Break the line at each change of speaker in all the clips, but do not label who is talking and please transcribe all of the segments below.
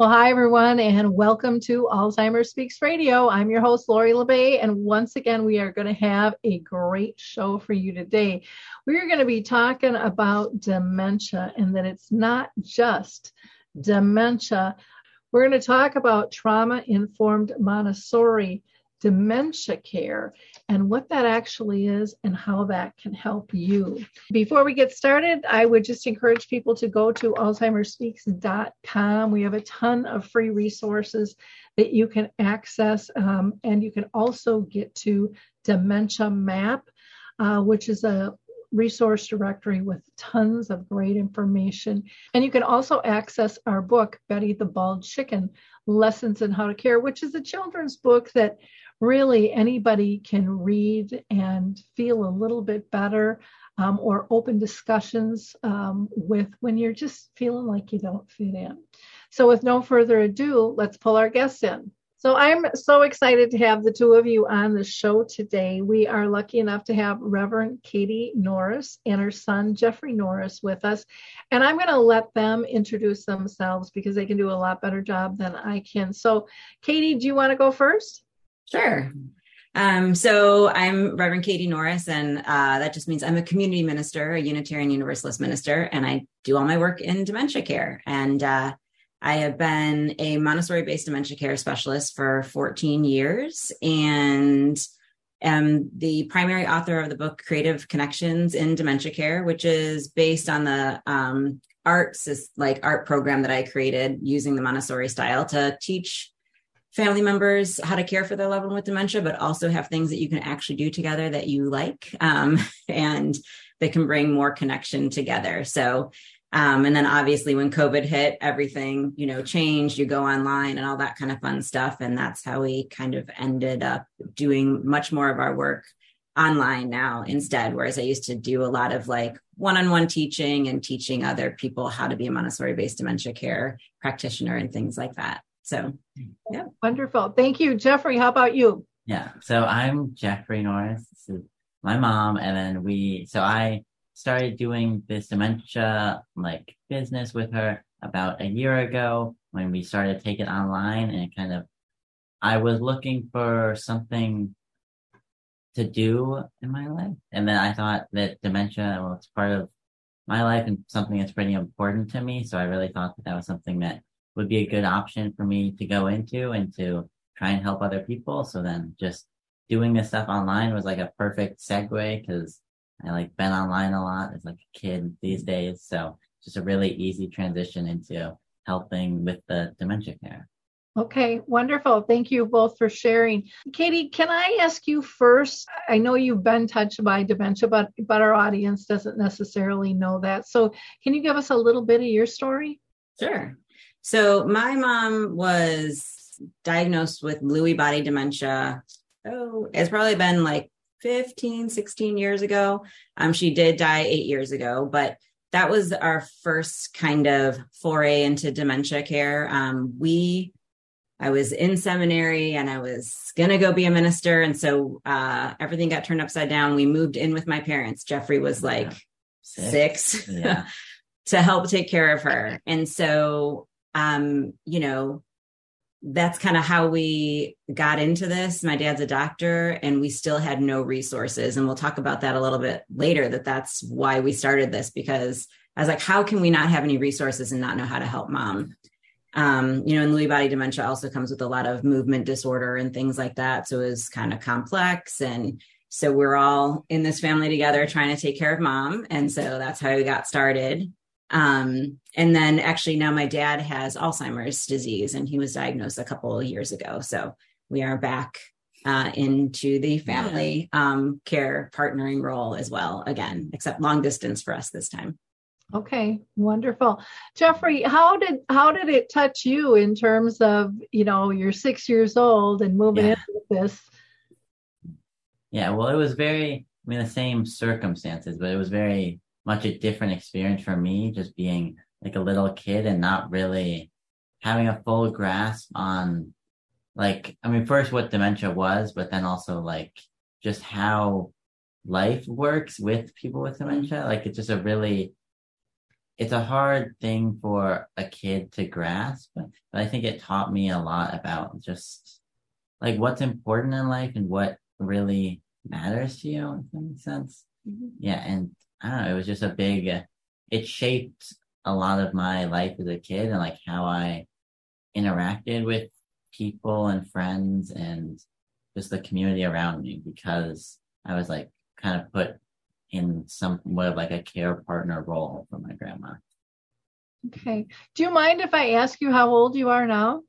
Well, hi, everyone, and welcome to Alzheimer's Speaks Radio. I'm your host, Lori La Bey, and once again, we are going to have a great show for you today. We are going to be talking about dementia and that it's not just dementia. We're going to talk about trauma informed Montessori dementia care and what that actually is and how that can help you. Before we get started, I would just encourage people to go to alzheimersspeaks.com. We have a ton of free resources that you can access, um, and you can also get to Dementia Map, uh, which is a resource directory with tons of great information. And you can also access our book, Betty the Bald Chicken Lessons in How to Care, which is a children's book that really anybody can read and feel a little bit better um, or open discussions um, with when you're just feeling like you don't fit in. So, with no further ado, let's pull our guests in. So, I'm so excited to have the two of you on the show today. We are lucky enough to have Reverend Katie Norris and her son, Jeffrey Norris, with us. And I'm going to let them introduce themselves because they can do a lot better job than I can. So, Katie, do you want to go first?
Sure. Um, so I'm Reverend Katie Norris, and uh, that just means I'm a community minister, a Unitarian Universalist minister, and I do all my work in dementia care. And uh, I have been a Montessori based dementia care specialist for 14 years and am the primary author of the book Creative Connections in Dementia Care, which is based on the um, arts, like art program that I created using the Montessori style to teach family members how to care for their loved one with dementia, but also have things that you can actually do together that you like um, and that can bring more connection together. So, um, and then obviously when COVID hit, everything, you know, changed, you go online and all that kind of fun stuff. And that's how we kind of ended up doing much more of our work online now instead. Whereas I used to do a lot of like one on one teaching and teaching other people how to be a Montessori based dementia care practitioner and things like that. So, yeah.
Wonderful. Thank you. Jeffrey, how about you?
Yeah. So I'm Jeffrey Norris. This is my mom. And then we, so I started doing this dementia like business with her about a year ago when we started taking online and kind of, I was looking for something to do in my life. And then I thought that dementia, well, it's part of my life and something that's pretty important to me. So I really thought that that was something that would be a good option for me to go into and to try and help other people. So then just doing this stuff online was like a perfect segue because I like been online a lot as like a kid these days. So just a really easy transition into helping with the dementia care.
Okay, wonderful. Thank you both for sharing. Katie, can I ask you first? I know you've been touched by dementia, but but our audience doesn't necessarily know that. So, can you give us a little bit of your story?
Sure. So my mom was diagnosed with Lewy body dementia. Oh, it's probably been like 15, 16 years ago. Um, she did die eight years ago, but that was our first kind of foray into dementia care. Um, we, I was in seminary and I was gonna go be a minister, and so uh, everything got turned upside down. We moved in with my parents. Jeffrey was like six, six
Yeah.
to help take care of her, and so um, you know, that's kind of how we got into this. My dad's a doctor and we still had no resources. And we'll talk about that a little bit later that that's why we started this because I was like, how can we not have any resources and not know how to help mom? Um, you know, and Lewy body dementia also comes with a lot of movement disorder and things like that. So it was kind of complex. And so we're all in this family together trying to take care of mom. And so that's how we got started. Um, and then actually now my dad has Alzheimer's disease and he was diagnosed a couple of years ago. So we are back uh, into the family um, care partnering role as well. Again, except long distance for us this time.
Okay, wonderful. Jeffrey, how did how did it touch you in terms of, you know, you're 6 years old and moving
Yeah.
into this?
Yeah, well, it was very, I mean, the same circumstances, but it was very much a different experience for me, just being like a little kid and not really having a full grasp on, like, I mean, first what dementia was, but then also like just how life works with people with dementia. Like, it's just a really, it's a hard thing for a kid to grasp, but I think it taught me a lot about just like what's important in life and what really matters to you, if that makes sense. Mm-hmm. Yeah, and I don't know, it was just a big, uh, it shaped a lot of my life as a kid and like how I interacted with people and friends and just the community around me because I was like kind of put in some somewhat of like a care partner role for my grandma.
Okay. Do you mind if I ask you how old you are now?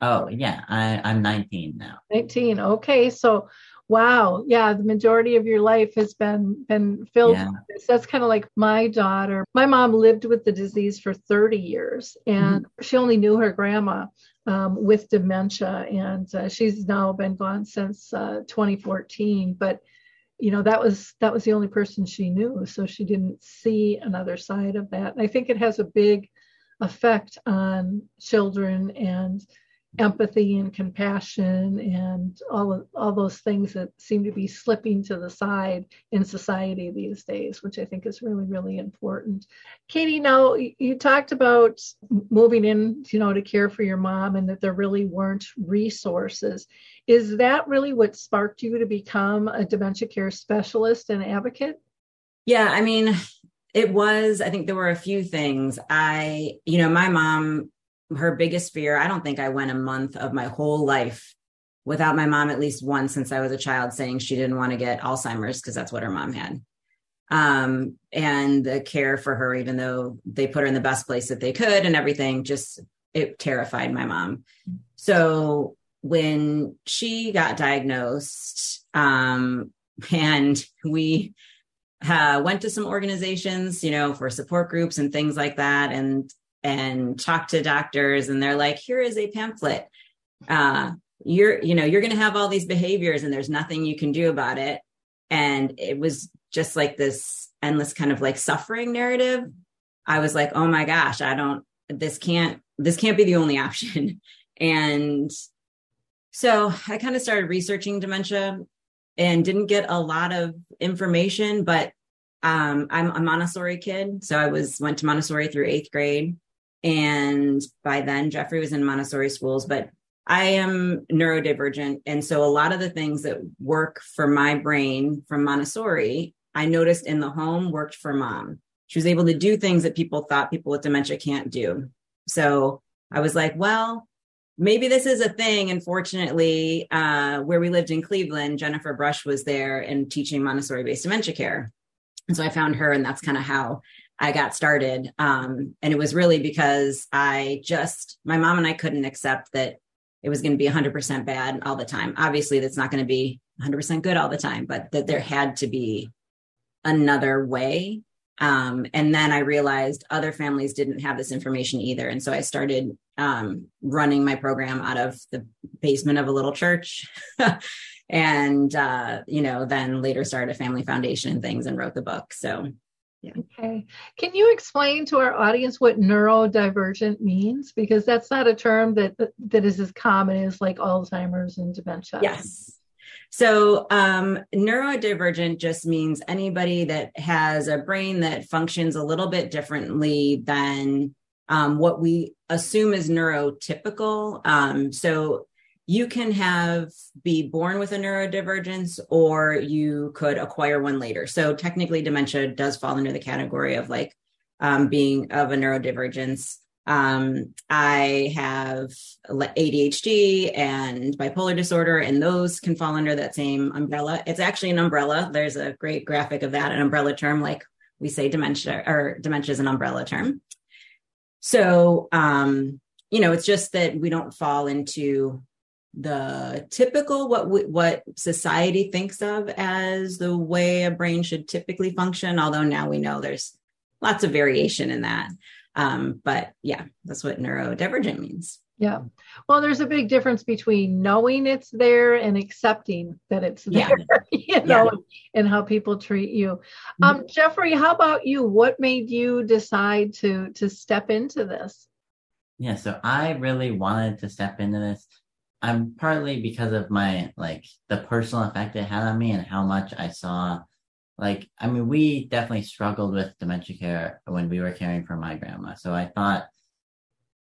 Oh yeah, I, I'm 19 now.
19. Okay. So, wow. Yeah, the majority of your life has been been filled
Yeah.
with this. That's kind of like my daughter. My mom lived with the disease for 30 years and she only knew her grandma um, with dementia and uh, she's now been gone since uh, 2014, but you know that was that was the only person she knew so she didn't see another side of that and i think it has a big effect on children and empathy and compassion and all of, all those things that seem to be slipping to the side in society these days which i think is really really important. Katie now you talked about moving in you know to care for your mom and that there really weren't resources. Is that really what sparked you to become a dementia care specialist and advocate?
Yeah, I mean, it was, I think there were a few things. I, you know, my mom, her biggest fear, I don't think I went a month of my whole life without my mom at least once since I was a child saying she didn't want to get Alzheimer's because that's what her mom had. Um, and the care for her, even though they put her in the best place that they could and everything, just it terrified my mom. So when she got diagnosed, um, and we uh, went to some organizations, you know, for support groups and things like that, and and talk to doctors, and they're like, "Here is a pamphlet. Uh, you're, you know, you're going to have all these behaviors, and there's nothing you can do about it." And it was just like this endless kind of like suffering narrative. I was like, "Oh my gosh, I don't. This can't. This can't be the only option." and so I kind of started researching dementia and didn't get a lot of information, but um, I'm a Montessori kid, so I was went to Montessori through eighth grade, and by then Jeffrey was in Montessori schools. But I am neurodivergent, and so a lot of the things that work for my brain from Montessori, I noticed in the home worked for mom. She was able to do things that people thought people with dementia can't do. So I was like, well, maybe this is a thing. Unfortunately, uh, where we lived in Cleveland, Jennifer Brush was there and teaching Montessori based dementia care. And so I found her, and that's kind of how I got started. Um, and it was really because I just, my mom and I couldn't accept that it was going to be 100% bad all the time. Obviously, that's not going to be 100% good all the time, but that there had to be another way. Um, and then I realized other families didn't have this information either. And so I started um, running my program out of the basement of a little church. and, uh, you know, then later started a family foundation and things and wrote the book. So,
Okay. Can you explain to our audience what neurodivergent means? Because that's not a term that that is as common as like Alzheimer's and dementia.
yes. So, um, neurodivergent just means anybody that has a brain that functions a little bit differently than um, what we assume is neurotypical. Um, so, you can have be born with a neurodivergence or you could acquire one later. So, technically, dementia does fall under the category of like um, being of a neurodivergence. Um, I have ADHD and bipolar disorder, and those can fall under that same umbrella. It's actually an umbrella. There's a great graphic of that, an umbrella term, like we say dementia or dementia is an umbrella term. So, um, you know, it's just that we don't fall into the typical what we, what society thinks of as the way a brain should typically function although now we know there's lots of variation in that um, but yeah that's what neurodivergent means
yeah. Well, there's a big difference between knowing it's there and accepting that it's there,
yeah.
you know, yeah. and how people treat you. Mm-hmm. Um, Jeffrey, how about you? What made you decide to to step into this?
Yeah, so I really wanted to step into this. I'm partly because of my like the personal effect it had on me and how much I saw like I mean we definitely struggled with dementia care when we were caring for my grandma. So I thought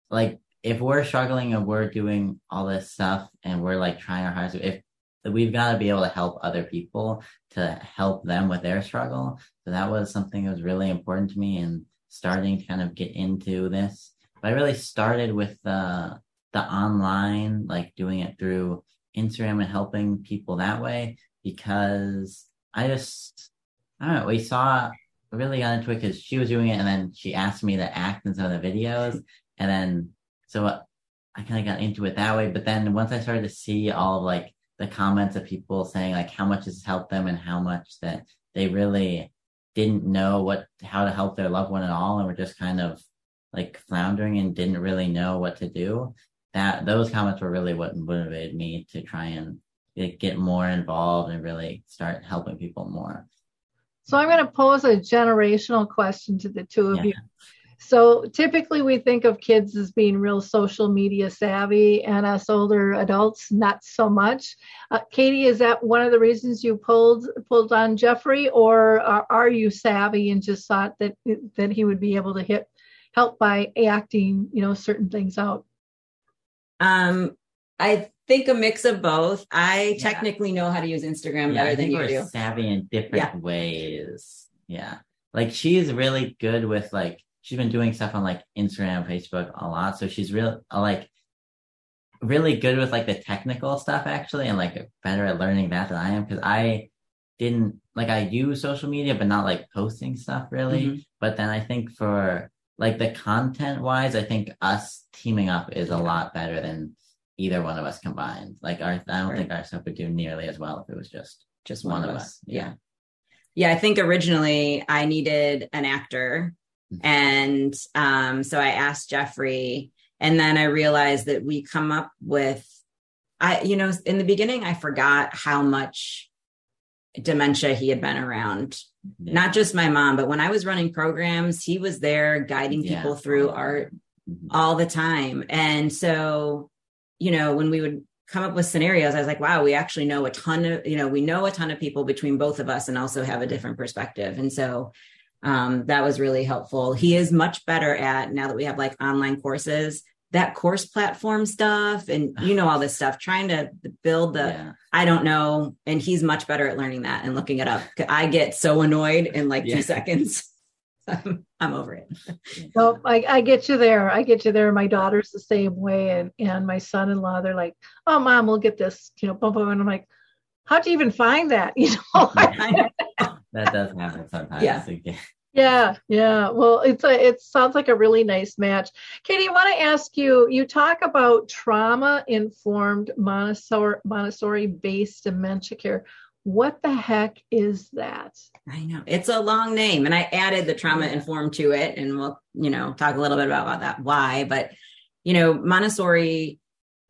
like if we're struggling and we're doing all this stuff and we're like trying our hardest, if we've got to be able to help other people to help them with their struggle. So that was something that was really important to me and starting to kind of get into this. But I really started with the the online, like doing it through Instagram and helping people that way because I just I don't know, we saw really got into it because she was doing it and then she asked me to act in some of the videos and then so I kind of got into it that way. But then once I started to see all of like the comments of people saying like how much this helped them and how much that they really didn't know what how to help their loved one at all and were just kind of like floundering and didn't really know what to do. That those comments were really what motivated me to try and get more involved and really start helping people more.
So I'm going to pose a generational question to the two of yeah. you. So typically we think of kids as being real social media savvy and us older adults not so much. Uh, Katie, is that one of the reasons you pulled pulled on Jeffrey or are, are, you savvy and just thought that that he would be able to hit help by acting, you know, certain things out?
Um I think a mix of both. I yeah. technically know how to use Instagram yeah, better than you do.
Savvy in different yeah. ways. Yeah. Like she's really good with like she's been doing stuff on like Instagram, Facebook a lot. So she's real like really good with like the technical stuff actually, and like better at learning that than I am because I didn't like I use social media, but not like posting stuff really. Mm-hmm. But then I think for like the content wise, I think us teaming up is a lot better than either one of us combined. Like our, I don't right. think our stuff would do nearly as well if it was just
just one, one of us. us. Yeah. Yeah, I think originally I needed an actor and um, so I asked Jeffrey, and then I realized that we come up with, I, you know, in the beginning, I forgot how much dementia he had been around. Yeah. Not just my mom, but when I was running programs, he was there guiding people through art mm-hmm. all the time. And so, you know, when we would come up with scenarios, I was like, wow, we actually know a ton of, you know, we know a ton of people between both of us and also have a different perspective. And so um, that was really helpful. He is much better at now that we have like online courses, that course platform stuff, and you know all this stuff. Trying to build the yeah. I don't know, and he's much better at learning that and looking it up. I get so annoyed in like yeah. two seconds. I'm over it.
So I, I get you there. I get you there. My daughter's the same way, and and my son-in-law. They're like, "Oh, mom, we'll get this." You know, bump, bump, and I'm like, "How'd you even find that?" You know
that does happen sometimes.
Yeah. Yeah, yeah. Well, it's a it sounds like a really nice match. Katie, I want to ask you, you talk about trauma informed Montessori Montessori based dementia care. What the heck is that?
I know. It's a long name and I added the trauma informed to it and we'll, you know, talk a little bit about, about that why, but you know, Montessori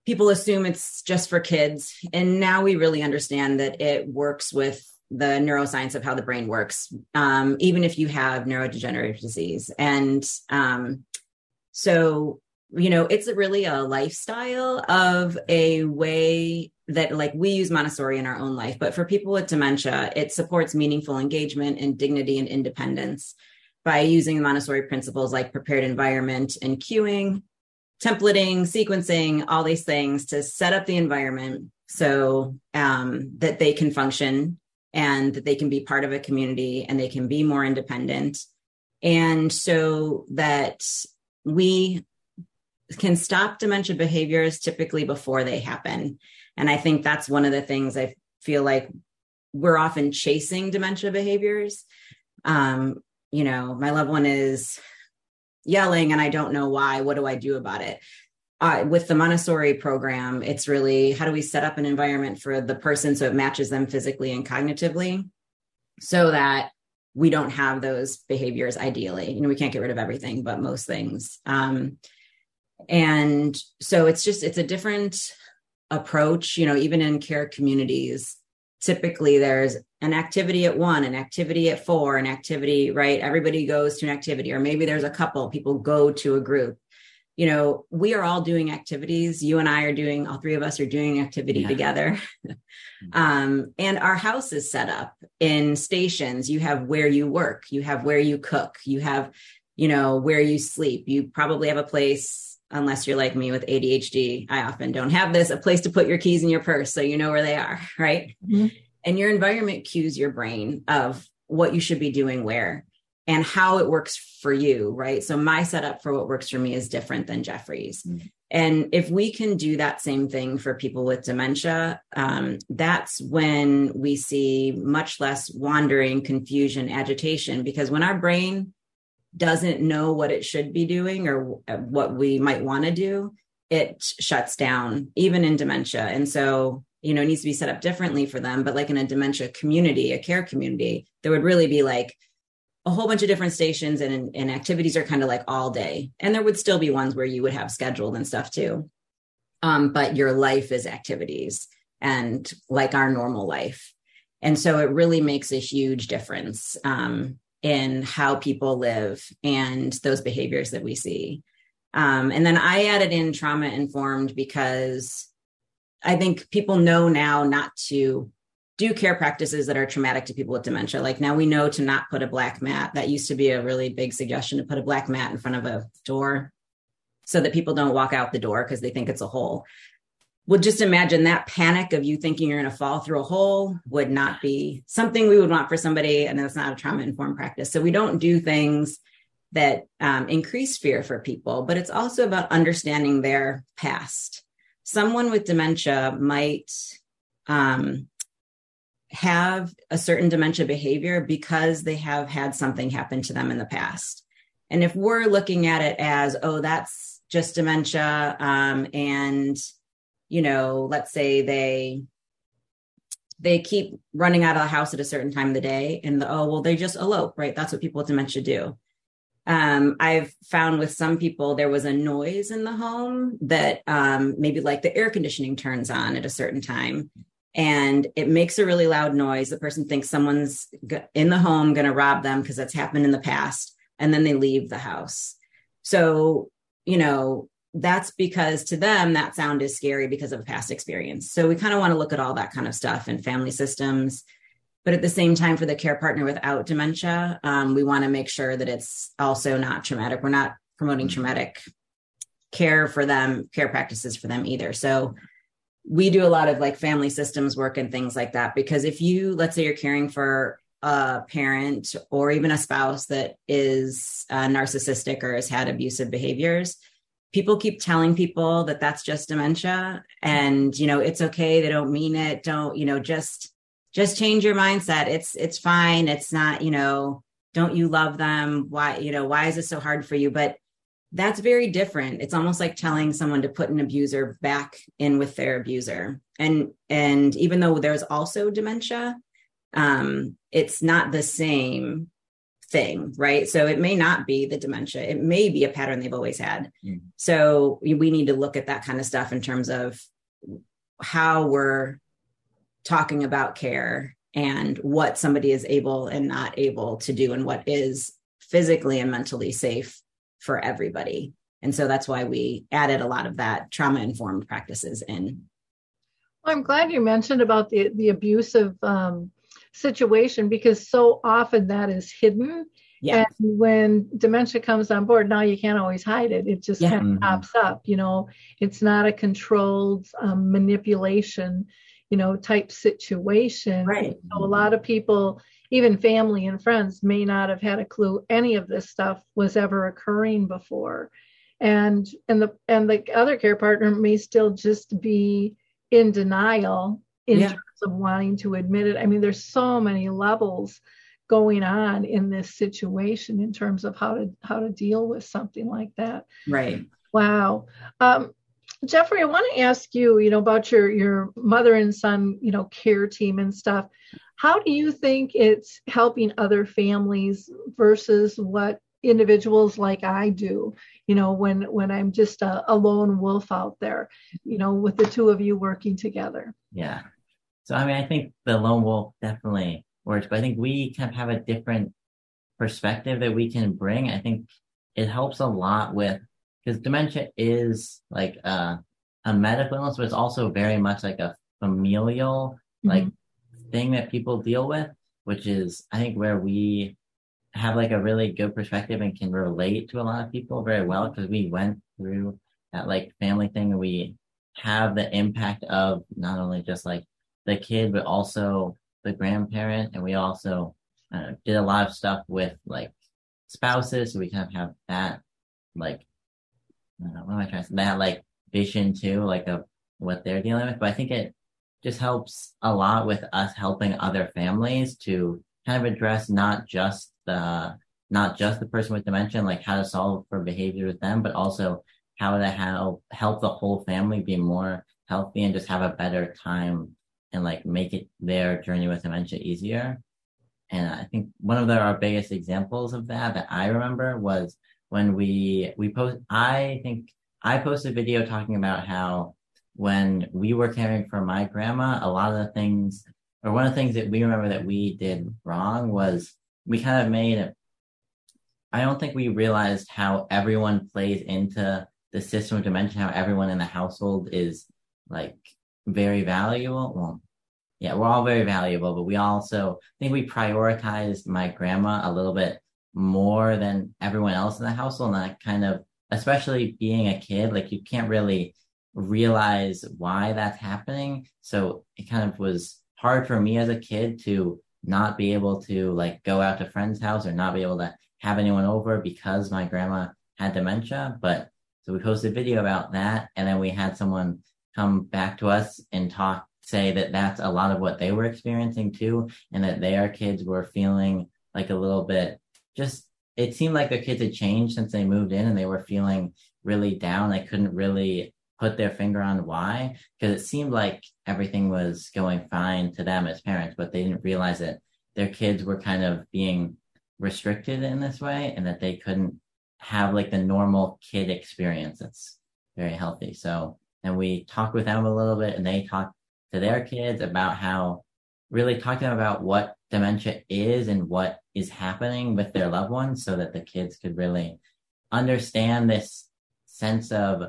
people assume it's just for kids and now we really understand that it works with the neuroscience of how the brain works, um, even if you have neurodegenerative disease. And um, so, you know, it's really a lifestyle of a way that, like, we use Montessori in our own life. But for people with dementia, it supports meaningful engagement and dignity and independence by using Montessori principles like prepared environment and cueing, templating, sequencing, all these things to set up the environment so um, that they can function and that they can be part of a community and they can be more independent. And so that we can stop dementia behaviors typically before they happen. And I think that's one of the things I feel like we're often chasing dementia behaviors. Um, you know, my loved one is yelling and I don't know why. What do I do about it? Uh, with the Montessori program, it's really how do we set up an environment for the person so it matches them physically and cognitively so that we don't have those behaviors ideally. You know, we can't get rid of everything, but most things. Um, and so it's just, it's a different approach, you know, even in care communities. Typically, there's an activity at one, an activity at four, an activity, right? Everybody goes to an activity, or maybe there's a couple people go to a group you know, we are all doing activities. You and I are doing, all three of us are doing activity yeah. together. um, and our house is set up in stations. You have where you work, you have where you cook, you have, you know, where you sleep. You probably have a place, unless you're like me with ADHD. I often don't have this, a place to put your keys in your purse so you know where they are, right? Mm-hmm. And your environment cues your brain of what you should be doing where and how it works for you, right? So my setup for what works for me is different than Jeffrey's. Mm-hmm. And if we can do that same thing for people with dementia, um, that's when we see much less wandering, confusion, agitation, because when our brain doesn't know what it should be doing or what we might want to do, it shuts down, even in dementia. And so, you know, it needs to be set up differently for them. But like in a dementia community, a care community, there would really be like a whole bunch of different stations and, and activities are kind of like all day. And there would still be ones where you would have scheduled and stuff too. Um, but your life is activities and like our normal life. And so it really makes a huge difference um, in how people live and those behaviors that we see. Um, and then I added in trauma informed because I think people know now not to do care practices that are traumatic to people with dementia. Like now we know to not put a black mat. That used to be a really big suggestion to put a black mat in front of a door so that people don't walk out the door because they think it's a hole. Well, just imagine that panic of you thinking you're going to fall through a hole would not be something we would want for somebody. And that's not a trauma informed practice. So we don't do things that um, increase fear for people, but it's also about understanding their past. Someone with dementia might um, have a certain dementia behavior because they have had something happen to them in the past. And if we're looking at it as, oh, that's just dementia, um, and you know, let's say they they keep running out of the house at a certain time of the day, and the, oh, well, they just elope, right? That's what people with dementia do. Um, I've found with some people there was a noise in the home that um, maybe like the air conditioning turns on at a certain time and it makes a really loud noise. The person thinks someone's in the home going to rob them because that's happened in the past. And then they leave the house. So, you know, that's because to them that sound is scary because of a past experience. So we kind of want to look at all that kind of stuff and family systems. But at the same time, for the care partner without dementia, um, we want to make sure that it's also not traumatic. We're not promoting traumatic care for them, care practices for them either. So we do a lot of like family systems work and things like that because if you let's say you're caring for a parent or even a spouse that is uh, narcissistic or has had abusive behaviors people keep telling people that that's just dementia and you know it's okay they don't mean it don't you know just just change your mindset. It's it's fine. It's not you know don't you love them? Why you know why is it so hard for you? But that's very different. It's almost like telling someone to put an abuser back in with their abuser. And and even though there's also dementia um it's not the same thing right? So it may not be the dementia. It may be a pattern they've always had. Mm. so we need to look at that kind of stuff in terms of how we're talking about care and what somebody is able and not able to do and what is physically and mentally safe for everybody. And so that's why we added a lot of that trauma informed practices in.
Well, I'm glad you mentioned about the, the abusive um, situation because so often that is hidden. Yeah. And when dementia comes on board, now you can't always hide it. It just yeah. kind of mm-hmm. pops up. You know, it's not a controlled um, manipulation, you know, type situation.
Right.
So a lot of people even family and friends may not have had a clue any of this stuff was ever occurring before. And and the and the other care partner may still just be in denial in yeah. terms of wanting to admit it. I mean there's so many levels going on in this situation in terms of how to how to deal with something like that.
Right.
Wow. Um,
Jeffrey, I want to ask you, you know, about your your mother and son, you know, care team and stuff. How do you think it's helping other families versus what individuals like I do, you know, when when I'm just a, a lone wolf out there, you know, with the two of you working together?
Yeah. So I mean, I think the lone wolf definitely works, but I think we kind of have a different perspective that we can bring. I think it helps a lot with because dementia is like a, a medical illness, but it's also very much like a familial mm-hmm. like thing that people deal with, which is I think where we have like a really good perspective and can relate to a lot of people very well because we went through that like family thing and we have the impact of not only just like the kid but also the grandparent and we also uh, did a lot of stuff with like spouses so we kind of have that like what am I trying to say? that like vision too like of what they're dealing with but I think it just helps a lot with us helping other families to kind of address not just the not just the person with dementia, like how to solve for behavior with them, but also how to help help the whole family be more healthy and just have a better time and like make it their journey with dementia easier. And I think one of the, our biggest examples of that that I remember was when we we post. I think I posted a video talking about how when we were caring for my grandma, a lot of the things, or one of the things that we remember that we did wrong was we kind of made it. I don't think we realized how everyone plays into the system of dementia, how everyone in the household is like very valuable. Well, yeah, we're all very valuable, but we also I think we prioritized my grandma a little bit more than everyone else in the household. And that kind of, especially being a kid, like you can't really realize why that's happening. So it kind of was hard for me as a kid to not be able to like go out to friend's house or not be able to have anyone over because my grandma had dementia. But so we posted a video about that. And then we had someone come back to us and talk, say that that's a lot of what they were experiencing too. And that their kids were feeling like a little bit just, it seemed like their kids had changed since they moved in and they were feeling really down. They couldn't really put their finger on why because it seemed like everything was going fine to them as parents but they didn't realize that their kids were kind of being restricted in this way and that they couldn't have like the normal kid experience that's very healthy so and we talked with them a little bit and they talked to their kids about how really talking about what dementia is and what is happening with their loved ones so that the kids could really understand this sense of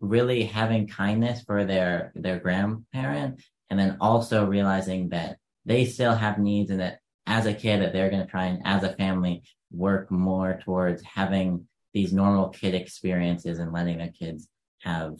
really having kindness for their their grandparent and then also realizing that they still have needs and that as a kid that they're going to try and as a family work more towards having these normal kid experiences and letting their kids have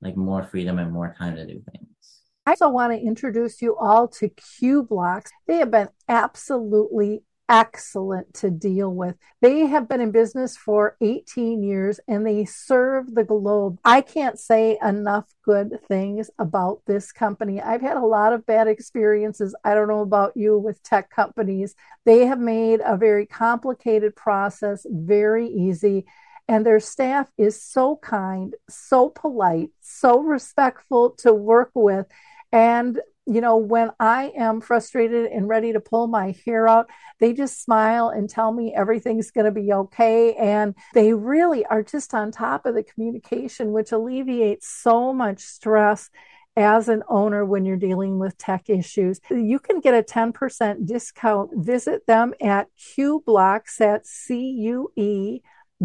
like more freedom and more time to do things.
I also want to introduce you all to Cue Blocks. They have been absolutely excellent to deal with. They have been in business for 18 years and they serve the globe. I can't say enough good things about this company. I've had a lot of bad experiences. I don't know about you with tech companies. They have made a very complicated process very easy. And their staff is so kind, so polite, so respectful to work with. And you know, when I am frustrated and ready to pull my hair out, they just smile and tell me everything's going to be okay. And they really are just on top of the communication, which alleviates so much stress as an owner when you're dealing with tech issues. You can get a 10% discount. Visit them at Cue Blocks at C U E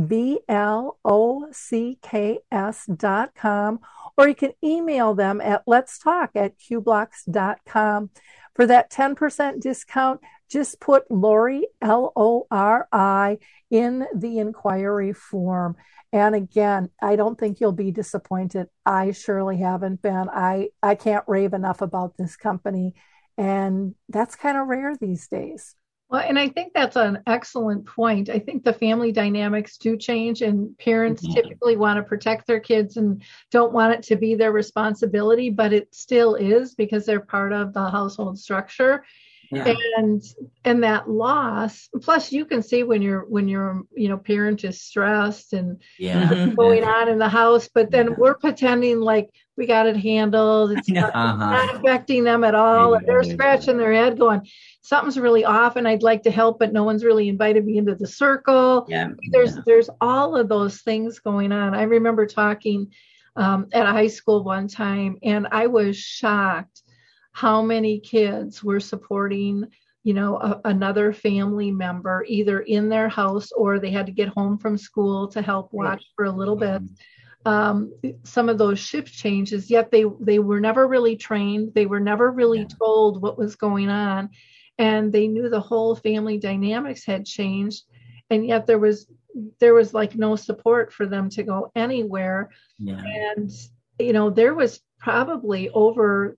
B L O C K S dot com or you can email them at let's talk at cueblocks.com. For that 10% discount, just put Lori, L O R I, in the inquiry form. And again, I don't think you'll be disappointed. I surely haven't been. I, I can't rave enough about this company. And that's kind of rare these days.
Well, and I think that's an excellent point. I think the family dynamics do change, and parents mm-hmm. typically want to protect their kids and don't want it to be their responsibility, but it still is because they're part of the household structure. Yeah.
and and that loss plus you can see when you're when your you know parent is stressed and
Yeah.
Mhm.
going on in the house but then we're pretending like we got it handled it's not,
Uh-huh.
not affecting them at all and they're scratching their head going something's really off and i'd like to help but no one's really invited me into the circle.
Yeah.
there's
Yeah.
there's all of those things going on. I remember talking um, at a high school one time and i was shocked how many kids were supporting you know a, another family member either in their house or they had to get home from school to help watch for a little bit. Um, some of those shift changes yet they they were never really trained. They were never really
Yeah.
told what was going on and they knew the whole family dynamics had changed and yet there was there was like no support for them to go anywhere
Yeah.
and you know there was probably over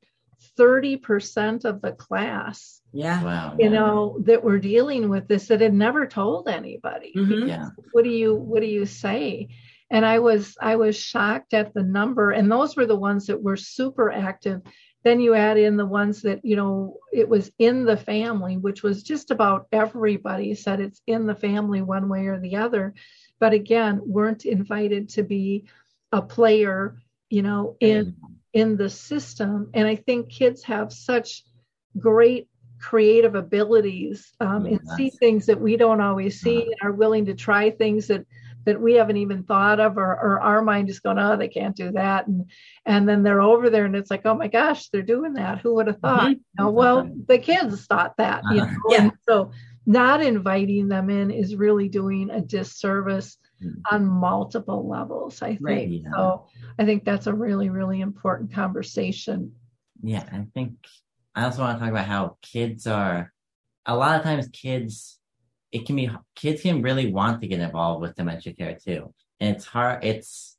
30% of the class
Yeah.
Wow.
you
yeah.
know that were dealing with this that had never told anybody
Mhm.
Yeah.
what do you what do you say and i was i was shocked at the number and those were the ones that were super active then you add in the ones that you know it was in the family which was just about everybody said it's in the family one way or the other. But again weren't invited to be a player you know in in the system. And i think kids have such great creative abilities um, and see things that we don't always see
Uh-huh.
and are willing to try things that that we haven't even thought of or, or our mind is going oh they can't do that and and then they're over there and it's like oh my gosh they're doing that who would have thought
Mhm.
you know, well the kids thought that
Uh-huh.
know
Yeah.
and so not inviting them in is really doing a disservice
Mhm.
on multiple levels i think
Right.
Yeah.
so i think that's a really really important conversation
Yeah, I think I also want to talk about how kids are. A lot of times, kids it can be kids can really want to get involved with dementia care too, and it's hard. It's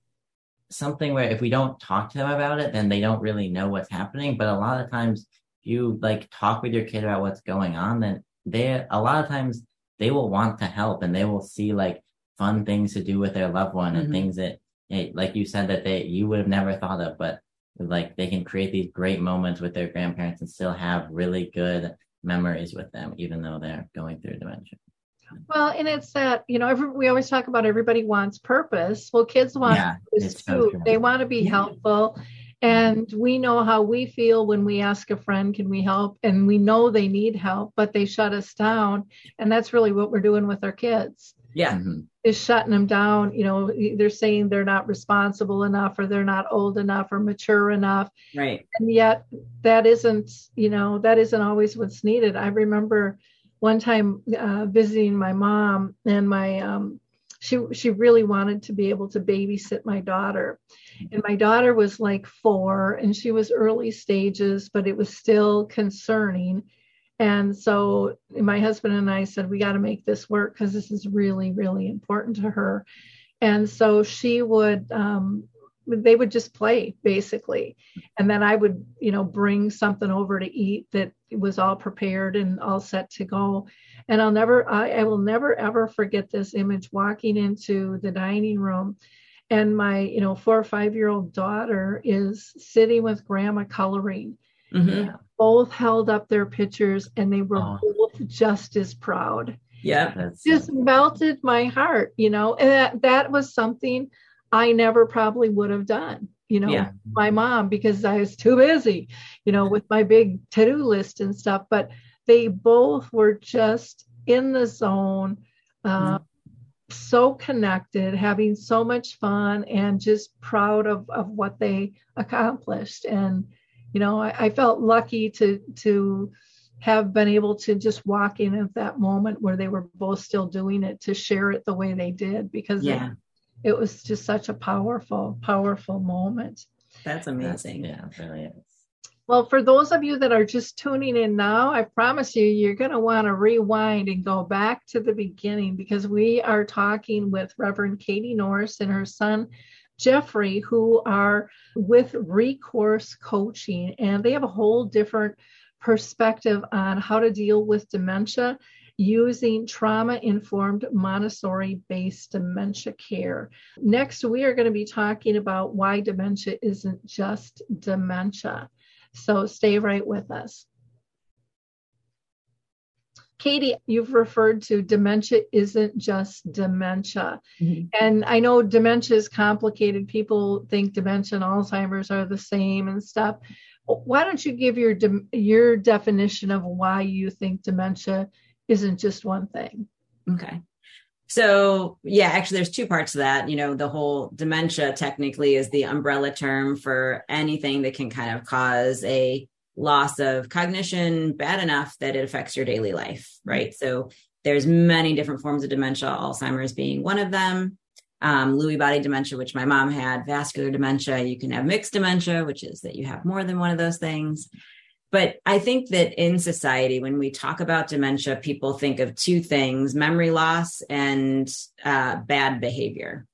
something where if we don't talk to them about it, then they don't really know what's happening. But a lot of times, if you like talk with your kid about what's going on, then they a lot of times they will want to help and they will see like fun things to do with their loved one and
Mhm.
things that eh, like you said that they you would have never thought of, but like they can create these great moments with their grandparents and still have really good memories with them, even though they're going through dementia.
Well and it's that you know every, we always talk about everybody wants purpose. Well kids want
Yeah,
purpose
it's so
too. they want to be
Yeah.
helpful. And we know how we feel when we ask a friend can we help? And we know they need help but they shut us down. And that's really what we're doing with our kids.
Yeah.
Mhm.
is shutting them down. You know they're saying they're not responsible enough or they're not old enough or mature enough.
Right.
and yet that isn't you know that isn't always what's needed. I remember one time uh, visiting my mom and my um, she she really wanted to be able to babysit my daughter. And my daughter was like four and she was early stages but it was still concerning. And so my husband and i said we got to make this work because this is really really important to her. And so she would um, they would just play basically and then i would you know bring something over to eat that was all prepared and all set to go and i'll never I, I will never ever forget this image walking into the dining room and my you know four or five year old daughter is sitting with grandma coloring
Mhm.
both held up their pictures and they were
Oh.
both just as proud
Yeah.
Just melted my heart, you know, and that, that was something I never probably would have done, you know,
Yeah.
my mom, because I was too busy, you know, with my big to do list and stuff. But they both were just in the zone, uh, so connected, having so much fun, and just proud of, of what they accomplished. And, you know, I, I felt lucky to, to, have been able to just walk in at that moment where they were both still doing it to share it the way they did because
Yeah.
It, was just such a powerful, powerful moment.
That's
that's-
amazing.
yeah, it really is.
Well, for those of you that are just tuning in now, I promise you, you're going to want to rewind and go back to the beginning because we are talking with Reverend Katie Norris and her son, Jeffrey, who are with Recourse Coaching, and they have a whole different perspective on how to deal with dementia using trauma informed Montessori based dementia care. Next, we are going to be talking about why dementia isn't just dementia. So stay right with us. Katie, you've referred to dementia isn't just dementia.
Mhm.
And I know dementia is complicated. People think dementia and Alzheimer's are the same and stuff. Why don't you give your your definition of why you think dementia isn't just one thing?
Okay. So, yeah, actually, there's two parts to that. You know, the whole dementia technically is the umbrella term for anything that can kind of cause a loss of cognition bad enough that it affects your daily life, right? So, there's many different forms of dementia, Alzheimer's being one of them. Um, Lewy body dementia, which my mom had, vascular dementia. You can have mixed dementia, which is that you have more than one of those things. But I think that in society, when we talk about dementia, people think of two things memory loss and uh, bad behavior.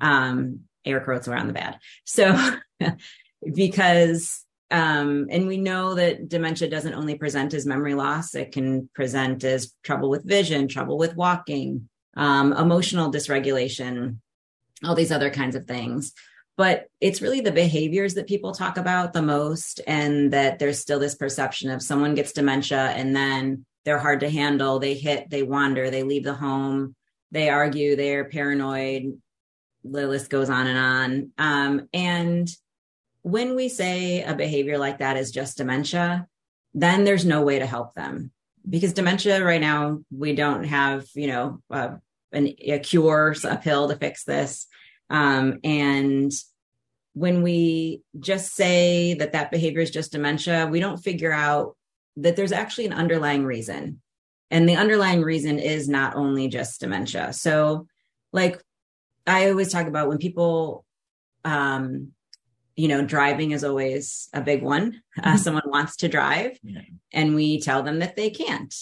Um, air quotes around the bad. So, because, um, and we know that dementia doesn't only present as memory loss, it can present as trouble with vision, trouble with walking, um, emotional dysregulation, all these other kinds of things but it's really the behaviors that people talk about the most and that there's still this perception of someone gets dementia and then they're hard to handle. They hit they wander they leave the home they argue they're paranoid. The list goes on and on. Um, and when we say a behavior like that is just dementia then there's no way to help them because dementia right now we don't have you know uh, an, a cure a pill to fix this. Um, and when we just say that that behavior is just dementia, we don't figure out that there's actually an underlying reason. And the underlying reason is not only just dementia. So, like I always talk about when people, um, you know, driving is always a big one. Uh, someone wants to drive,
Yeah.
and we tell them that they can't.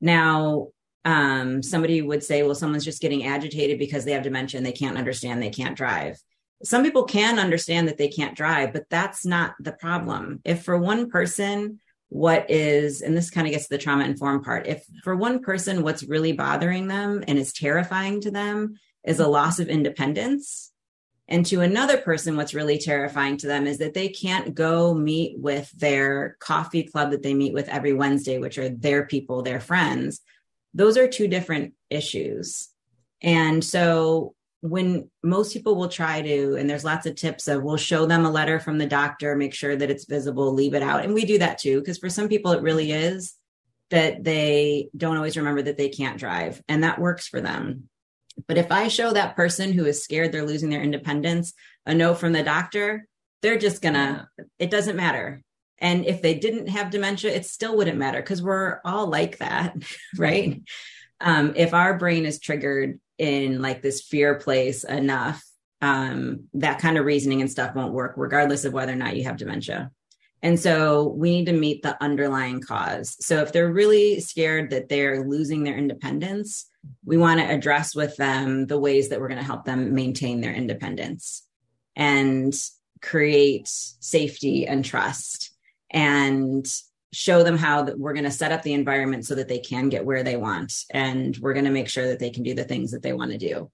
Now, um, somebody would say, well, someone's just getting agitated because they have dementia and they can't understand they can't drive. Some people can understand that they can't drive, but that's not the problem. If for one person, what is, and this kind of gets to the trauma informed part, if for one person, what's really bothering them and is terrifying to them is a loss of independence, and to another person, what's really terrifying to them is that they can't go meet with their coffee club that they meet with every Wednesday, which are their people, their friends. Those are two different issues. And so when most people will try to, and there's lots of tips of we'll show them a letter from the doctor, make sure that it's visible, leave it out. And we do that too, because for some people it really is that they don't always remember that they can't drive, and that works for them. But if I show that person who is scared they're losing their independence a note from the doctor, they're just gonna, it doesn't matter. And if they didn't have dementia, it still wouldn't matter because we're all like that, right? Um, if our brain is triggered in like this fear place enough, um, that kind of reasoning and stuff won't work, regardless of whether or not you have dementia. And so we need to meet the underlying cause. So if they're really scared that they're losing their independence, we want to address with them the ways that we're going to help them maintain their independence and create safety and trust and show them how that we're going to set up the environment so that they can get where they want and we're going to make sure that they can do the things that they want to do.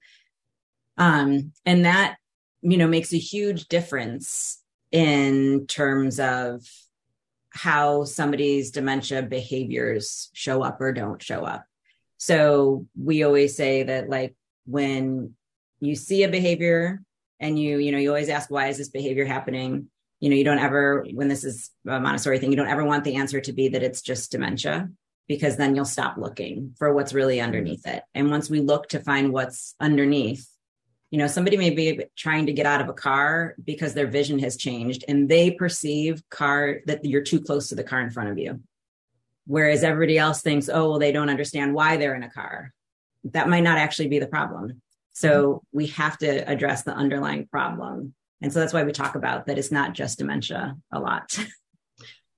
Um, and that you know makes a huge difference in terms of how somebody's dementia behaviors show up or don't show up. So we always say that like when you see a behavior and you you know you always ask why is this behavior happening you know you don't ever when this is a montessori thing you don't ever want the answer to be that it's just dementia because then you'll stop looking for what's really mm-hmm. underneath it. And once we look to find what's underneath you know somebody may be trying to get out of a car because their vision has changed and they perceive car that you're too close to the car in front of you. Whereas everybody else thinks oh well they don't understand why they're in a car. That might not actually be the problem. So mm-hmm. we have to address the underlying problem and so that's why we talk about that it's not just dementia a lot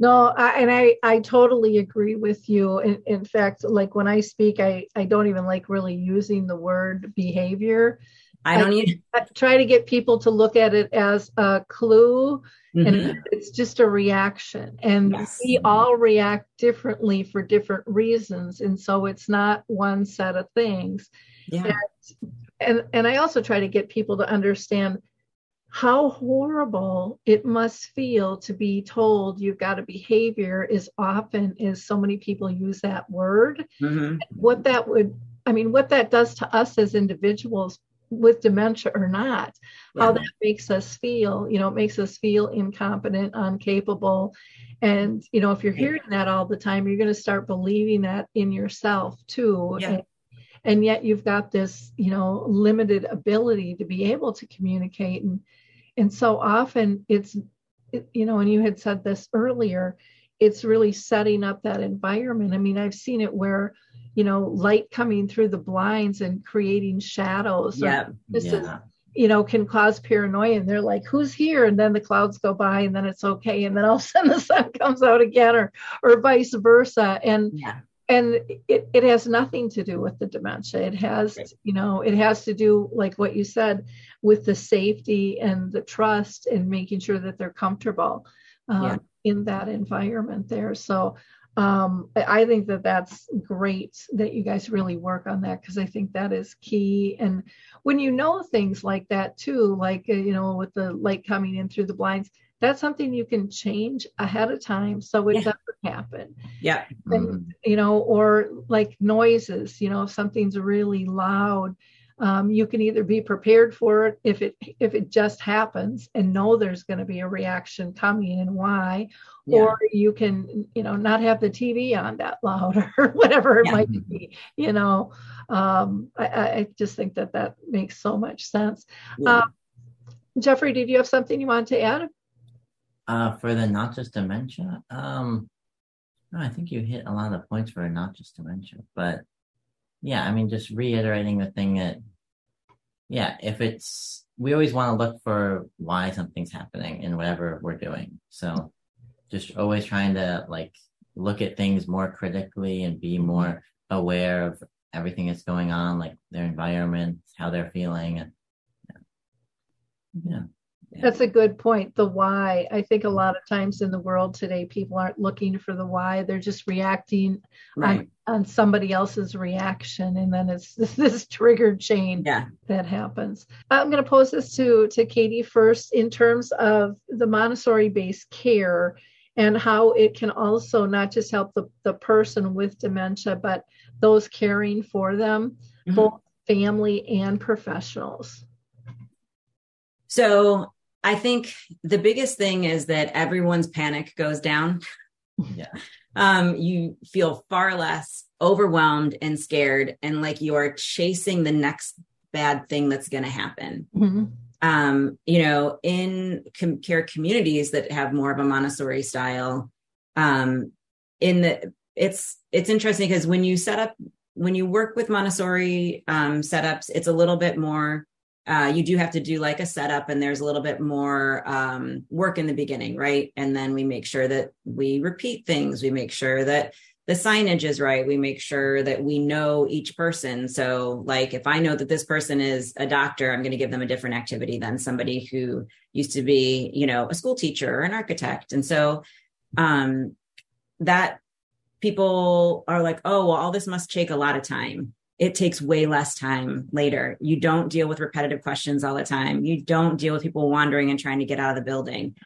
No, I, and I I totally agree with you. In, in fact, like when I speak, I I don't even like really using the word behavior.
i don't need
I try to get people to look at it as a clue,
Mhm.
and it's just a reaction. And
Yes.
we all react differently for different reasons, and so it's not one set of things.
yeah
And and I also try to get people to understand how horrible it must feel to be told you've got a behavior as often as so many people use that word.
Mhm.
What that would, I mean, what that does to us as individuals with dementia or not, how that makes us feel. You know, it makes us feel incompetent, incapable. And, you know, if you're hearing that all the time, you're going to start believing that in yourself too.
Yeah.
And, and yet you've got this, you know, limited ability to be able to communicate. And, and so often it's, it- you know, and you had said this earlier, it's really setting up that environment. I mean, I've seen it where, you know, light coming through the blinds and creating shadows.
Yeah.
This is you know, can cause paranoia. And they're like, who's here? And then the clouds go by and then it's okay. And then all of a sudden the sun comes out again or or vice versa. And
Yeah.
And it, it has nothing to do with the dementia. It has,
Right.
you know, it has to do, like what you said, with the safety and the trust and making sure that they're comfortable um,
Yeah.
in that environment there. So um, I think that that's great that you guys really work on that because I think that is key. And when you know things like that too, like, uh, you know, with the light coming in through the blinds, that's something you can change ahead of time so it
Yeah.
doesn't happen
Yeah.
and
Mhm.
you know or like noises you know if something's really loud um, you can either be prepared for it if it if it just happens and know there's going to be a reaction coming and why
Yeah.
or you can you know not have the tv on that loud or whatever it
Yeah.
might be you know um, I, I I just think that that makes so much sense
Yeah.
uh, jeffrey did you have something you wanted to add
Uh, for the not just dementia, um, no, I think you hit a lot of the points for not just dementia, but yeah, I mean, just reiterating the thing that, yeah, if it's, we always want to look for why something's happening in whatever we're doing. So just always trying to like look at things more critically and be more aware of everything that's going on, like their environment, how they're feeling. And, yeah.
That's a good point. The why. I think a lot of times in the world today, people aren't looking for the why. They're just reacting
Right.
on, on somebody else's reaction. And then it's this, this triggered chain
Yeah.
that happens. I'm going to pose this to, to Katie first in terms of the Montessori based care and how it can also not just help the, the person with dementia, but those caring for them,
Mhm.
both family and professionals.
So I think the biggest thing is that everyone's panic goes down.
Yeah.
Um, you feel far less overwhelmed and scared, and like you are chasing the next bad thing that's going to happen.
Mhm.
um, you know, in com- care communities that have more of a Montessori style, um, in the it's it's interesting because when you set up when you work with Montessori um, setups, it's a little bit more. Uh, you do have to do like a setup, and there's a little bit more um, work in the beginning, right? And then we make sure that we repeat things. We make sure that the signage is right. We make sure that we know each person. So, like, if I know that this person is a doctor, I'm going to give them a different activity than somebody who used to be, you know, a school teacher or an architect. And so, um, that people are like, oh, well, all this must take a lot of time. It takes way less time later. You don't deal with repetitive questions all the time. You don't deal with people wandering and trying to get out of the building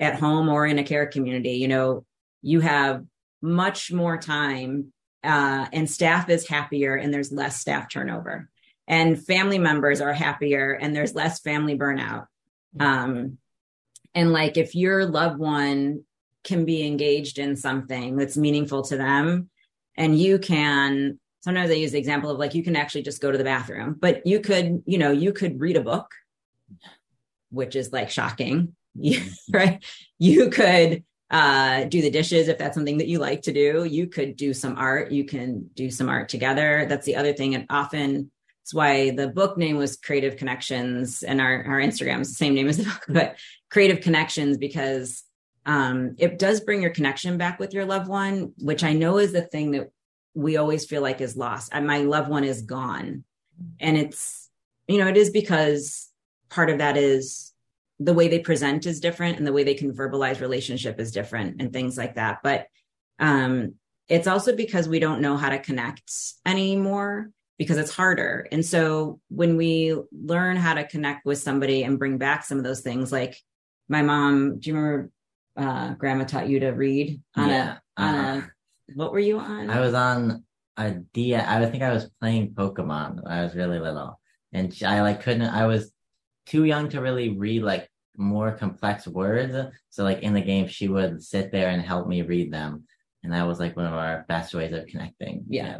at home or in a care community. You know, you have much more time uh, and staff is happier and there's less staff turnover and family members are happier and there's less family burnout um, and like if your loved one can be engaged in something that's meaningful to them and you can sometimes i use the example of like you can actually just go to the bathroom but you could you know you could read a book which is like shocking right you could uh, do the dishes if that's something that you like to do. You could do some art. You can do some art together. That's the other thing. And often it's why the book name was Creative Connections and our, our Instagram is the same name as the book, but Creative Connections because um, it does bring your connection back with your loved one, which I know is the thing that we always feel like is lost. And my loved one is gone. And it's, you know, it is because part of that is the way they present is different and the way they can verbalize relationship is different and things like that but um it's also because we don't know how to connect anymore because it's harder. And so when we learn how to connect with somebody and bring back some of those things, like my mom, do you remember uh, grandma taught you to read on
Yeah.
a, on
Uh-huh.
a, what were you on?
I was on a D. I think I was playing Pokemon. when I was really little, and I like couldn't. I was too young to really read like more complex words. So like in the game, she would sit there and help me read them, and that was like one of our best ways of connecting.
Yeah.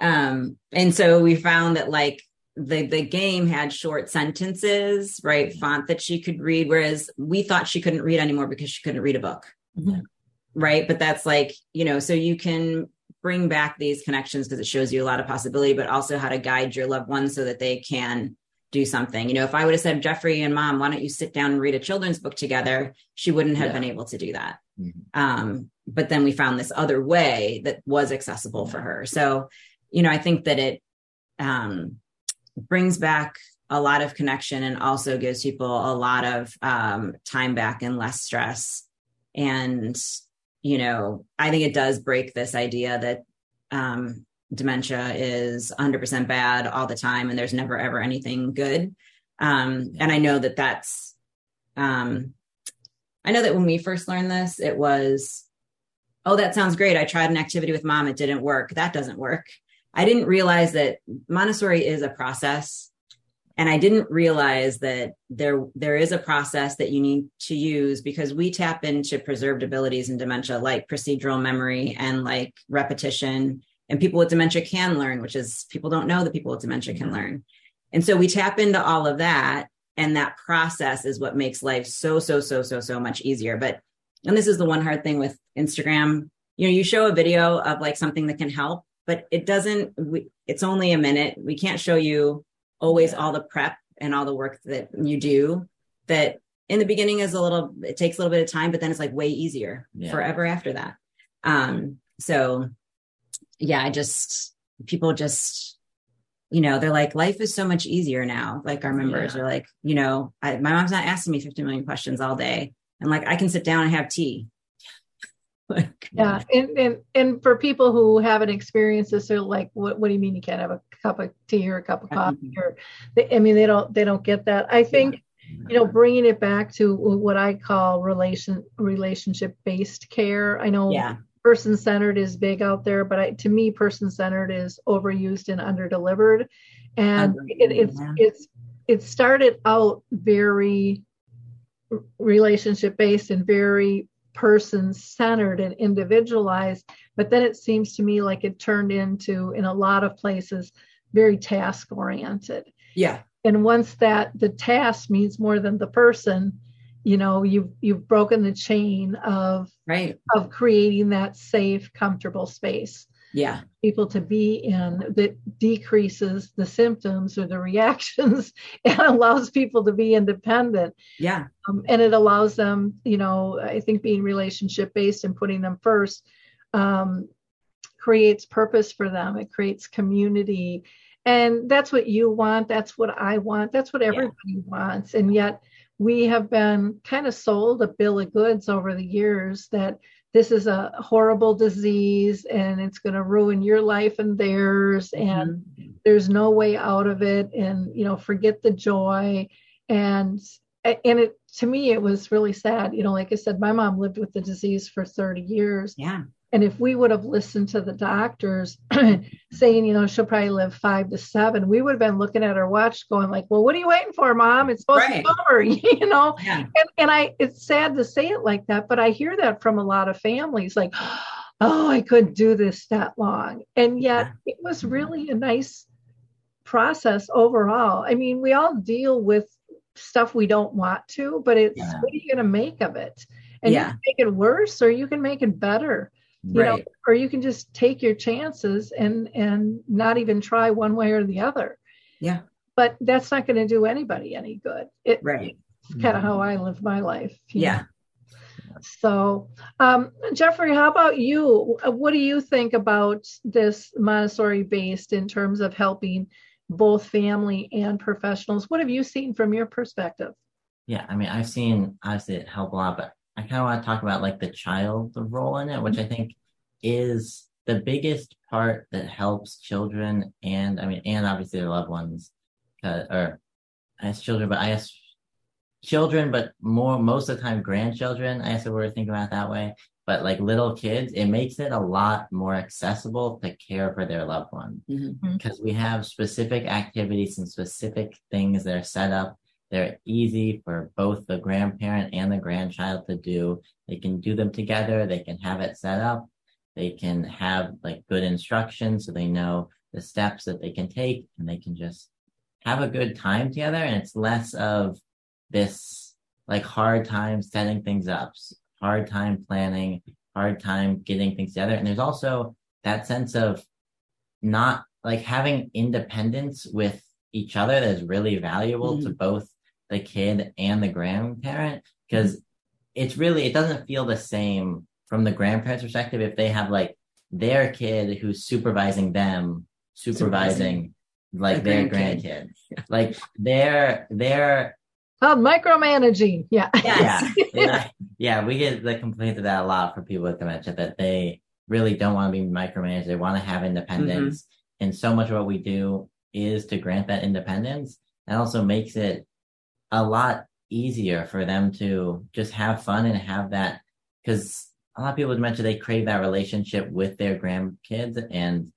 Um, and so we found that like the the game had short sentences, right? Font that she could read, whereas we thought she couldn't read anymore because she couldn't read a book.
Mhm.
Right. But that's like, you know, so you can bring back these connections because it shows you a lot of possibility, but also how to guide your loved ones so that they can do something. You know, if I would have said, Jeffrey and mom, why don't you sit down and read a children's book together? She wouldn't have
Yeah.
been able to do that.
Mhm.
Um, but then we found this other way that was accessible for her. So, you know, I think that it um, brings back a lot of connection and also gives people a lot of um, time back and less stress. And, you know, I think it does break this idea that um, dementia is 100% bad all the time and there's never ever anything good. Um, and I know that that's, um, I know that when we first learned this, it was, oh, that sounds great. I tried an activity with mom, it didn't work. That doesn't work. I didn't realize that Montessori is a process. And I didn't realize that there there is a process that you need to use because we tap into preserved abilities in dementia like procedural memory and like repetition. And people with dementia can learn, which is people don't know that people with dementia can mm-hmm. learn. And so we tap into all of that. And that process is what makes life so, so, so, so, so much easier. But and this is the one hard thing with Instagram. You know, you show a video of like something that can help, but it doesn't, we, it's only a minute. We can't show you always all the prep and all the work that you do that in the beginning is a little, it takes a little bit of time, but then it's like way easier
Yeah.
forever after that. Um, so yeah, I just, people just, you know, they're like, life is so much easier now. Like our members are like, you know, I, my mom's not asking me 50 million questions all day. And like, I can sit down and have tea. like,
Yeah, and, and and for people who haven't experienced this, they're like, "What? What do you mean you can't have a cup of tea or a cup of coffee?" Or, they, I mean, they don't they don't get that. I think you know, bringing it back to what I call relation relationship based care. I know
yeah,
person centered is big out there, but I, to me, person centered is overused and underdelivered, and it, it's
yeah.
it's it started out very relationship based and very person centered and individualized, but then it seems to me like it turned into, in a lot of places, very task oriented.
yeah,
And once that the task means more than the person, you know, you've you've broken the chain of
right.
of creating that safe, comfortable space.
Yeah,
people to be in that decreases the symptoms or the reactions and allows people to be independent.
Yeah,
um, and it allows them you know i think being relationship based and putting them first um, creates purpose for them. It creates community and that's what you want that's what i want that's what everybody wants. And yet we have been kind of sold a bill of goods over the years that this is a horrible disease and it's going to ruin your life and theirs mm-hmm. and there's no way out of it and you know forget the joy. And and it to me it was really sad. You know like i said my mom lived with the disease for 30 years.
Yeah,
and if we would have listened to the doctors saying you know she'll probably live five to seven we would have been looking at our watch going like well what are you waiting for mom it's supposed
Right.
to be over you know
yeah,
and, and I it's sad to say it like that, but I hear that from a lot of families like, oh, I couldn't do this that long. And yet it was really a nice process overall. I mean, we all deal with stuff we don't want to, but it's
Yeah.
what are you gonna make of it? And you
Yeah.
can make it worse or you can make it better. You know, or you can just take your chances and and not even try one way or the other.
Yeah.
But that's not going to do anybody any good. It,
Right.
kind of how I live my life. you know.
Yeah.
So, um, Jeffrey, how about you? What do you think about this Montessori based in terms of helping both family and professionals? What have you seen from your perspective?
Yeah, I mean, I've seen obviously it help a lot, but I kind of want to talk about like the child role in it, which I think is the biggest part that helps children and I mean, and obviously their loved ones, uh, or as children, but I guess children, but more most of the time grandchildren. I guess if we're thinking about it that way. But like little kids, it makes it a lot more accessible to care for their loved one
Mhm.
because we have specific activities and specific things that are set up. They're easy for both the grandparent and the grandchild to do. They can do them together. They can have it set up. They can have like good instructions so they know the steps that they can take and they can just have a good time together. And it's less of this like hard time setting things up, hard time planning, hard time getting things together. And there's also that sense of not like having independence with each other that is really valuable to mm-hmm. both the kid and the grandparent because it's really it doesn't feel the same from the grandparents perspective if they have like their kid who's supervising them supervising like
Their grandkid.
grandkid like they're they're
Oh, micromanaging. Yeah.
Yes.
yeah, yeah, yeah, we get the complaint of that a lot for people with dementia that they really don't want to be micromanaged. They want to have independence. Mm-hmm. And so much of what we do is to grant that independence and also makes it a lot easier for them to just have fun and have that because a lot of people with dementia they crave that relationship with their grandkids and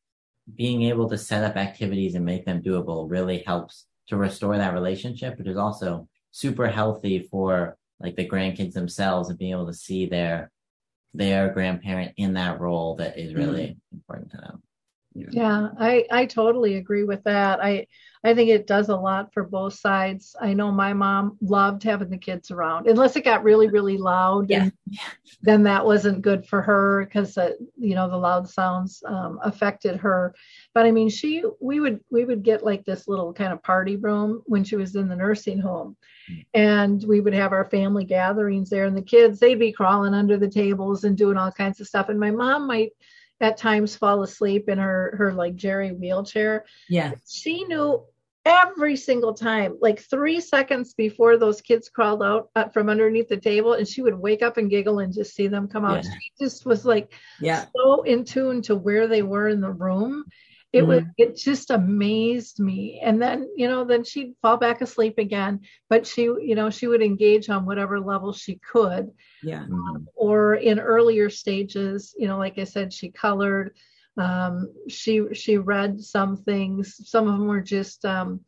being able to set up activities and make them doable really helps to restore that relationship, which is also super healthy for like the grandkids themselves and being able to see their their grandparent in that role that is really mm-hmm. important to them.
Yeah, I I totally agree with that. I I think it does a lot for both sides. I know my mom loved having the kids around, unless it got really really loud.
Yeah.
and then that wasn't good for her because uh, you know the loud sounds um, affected her. But I mean, she we would we would get like this little kind of party room when she was in the nursing home, and we would have our family gatherings there, and the kids they'd be crawling under the tables and doing all kinds of stuff, and my mom might at times fall asleep in her her like geri wheelchair.
Yeah.
She knew every single time, like three seconds before those kids crawled out uh, from underneath the table, and she would wake up and giggle and just see them come out.
Yeah.
She just was like
Yeah.
so in tune to where they were in the room. It was it just amazed me. And then, you know, then she'd fall back asleep again, but she, you know, she would engage on whatever level she could
Yeah.
Mhm.
or in earlier stages, you know, like I said, she colored, um, she she read some things. Some of them were just, um,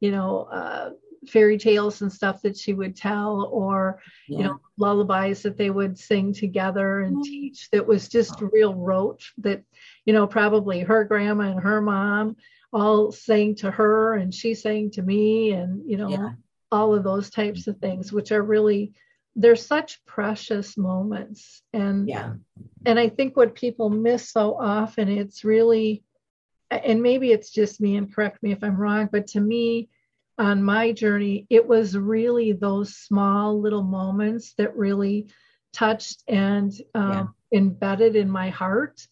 you know, uh, fairy tales and stuff that she would tell, or
Yeah.
you know, lullabies that they would sing together and teach. That was just real rote. That you know, probably her grandma and her mom all sang to her, and she sang to me, and you know,
Yeah.
all of those types of things, which are really they're such precious moments. And
Yeah.
and i think what people miss so often it's really and maybe it's just me and correct me if i'm wrong but to me on my journey it was really those small little moments that really touched and um, embedded in my heart.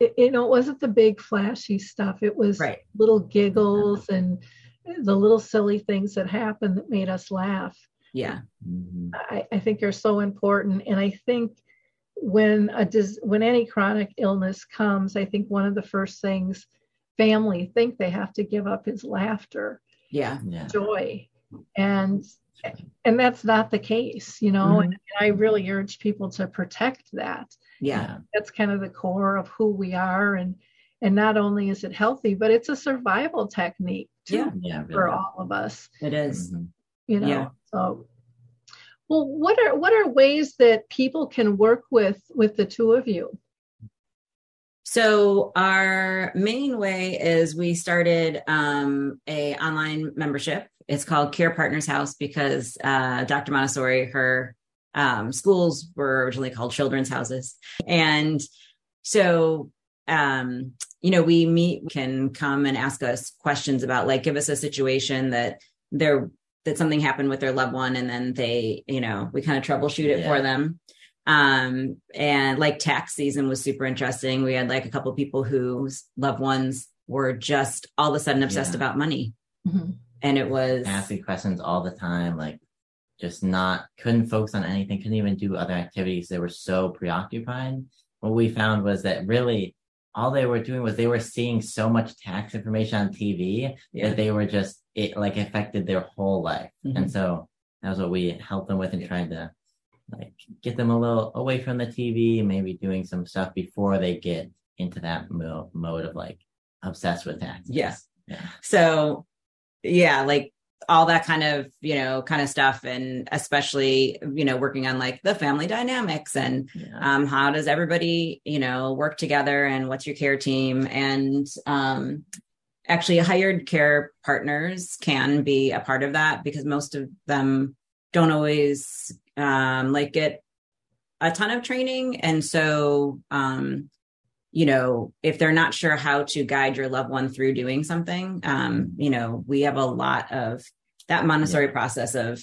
It, you know it wasn't the big flashy stuff. It was
Right.
little giggles and the little silly things that happened that made us laugh
Yeah.
Mhm.
I, I think are so important. And I think when a dis, when any chronic illness comes, I think one of the first things family think they have to give up is laughter,
Yeah.
Yeah.
joy, and and that's not the case, you know. And I really urge people to protect that.
Yeah.
That's kind of the core of who we are, and and not only is it healthy, but it's a survival technique too
Yeah.
Yeah.
for all of us
It is.
Mhm.
you know
Yeah.
So well what are what are ways that people can work with with the two of you
So our main way is we started um, a online membership. It's called Care Partners House because uh, Dr. Montessori, her um, schools were originally called children's houses, and so um, you know we meet can come and ask us questions about like give us a situation that they're that something happened with their loved one, and then they you know we kind of troubleshoot it for them um and like tax season was super interesting we had like a couple people whose loved ones were just all of a sudden obsessed
Yeah.
about money
Mhm.
and it was
asking questions all the time, like just not couldn't focus on anything, couldn't even do other activities. They were so preoccupied. What we found was that really all they were doing was they were seeing so much tax information on TV
Yeah.
that they were just it like affected their whole life.
Mhm.
And so that was what we helped them with and trying to like get them a little away from the TV, maybe doing some stuff before they get into that mo- mode of like obsessed with taxes.
Yeah.
Yeah.
So yeah, like all that kind of, you know, kind of stuff. And especially, you know, working on like the family dynamics and
Yeah.
um, how does everybody, you know, work together and what's your care team? And um, actually, hired care partners can be a part of that because most of them don't always um, like get a ton of training. And so, um, you know, if they're not sure how to guide your loved one through doing something, um, you know, we have a lot of that Montessori process of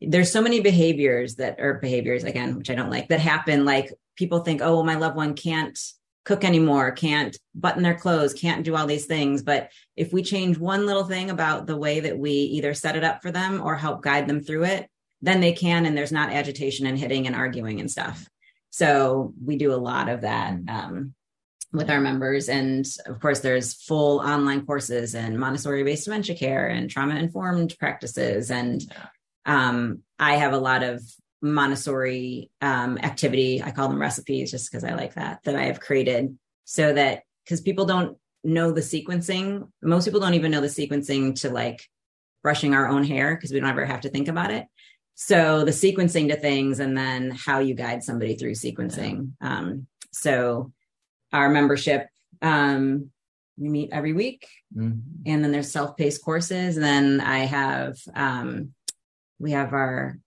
there's so many behaviors that are behaviors again, which I don't like, that happen. Like people think, oh, well, my loved one can't cook anymore, can't button their clothes, can't do all these things. But if we change one little thing about the way that we either set it up for them or help guide them through it, then they can, and there's not agitation and hitting and arguing and stuff. So we do a lot of that um, with our members. And of course, there's full online courses and Montessori based dementia care and trauma informed practices. And um, I have a lot of Montessori um, activity. I call them recipes just because I like that, that I have created so that because people don't know the sequencing. Most people don't even know the sequencing to like brushing our own hair because we don't ever have to think about it. So the sequencing to things and then how you guide somebody through sequencing. Um, so our membership, um, we meet every week
Mhm.
and then there's self-paced courses. And then I have, um, we have our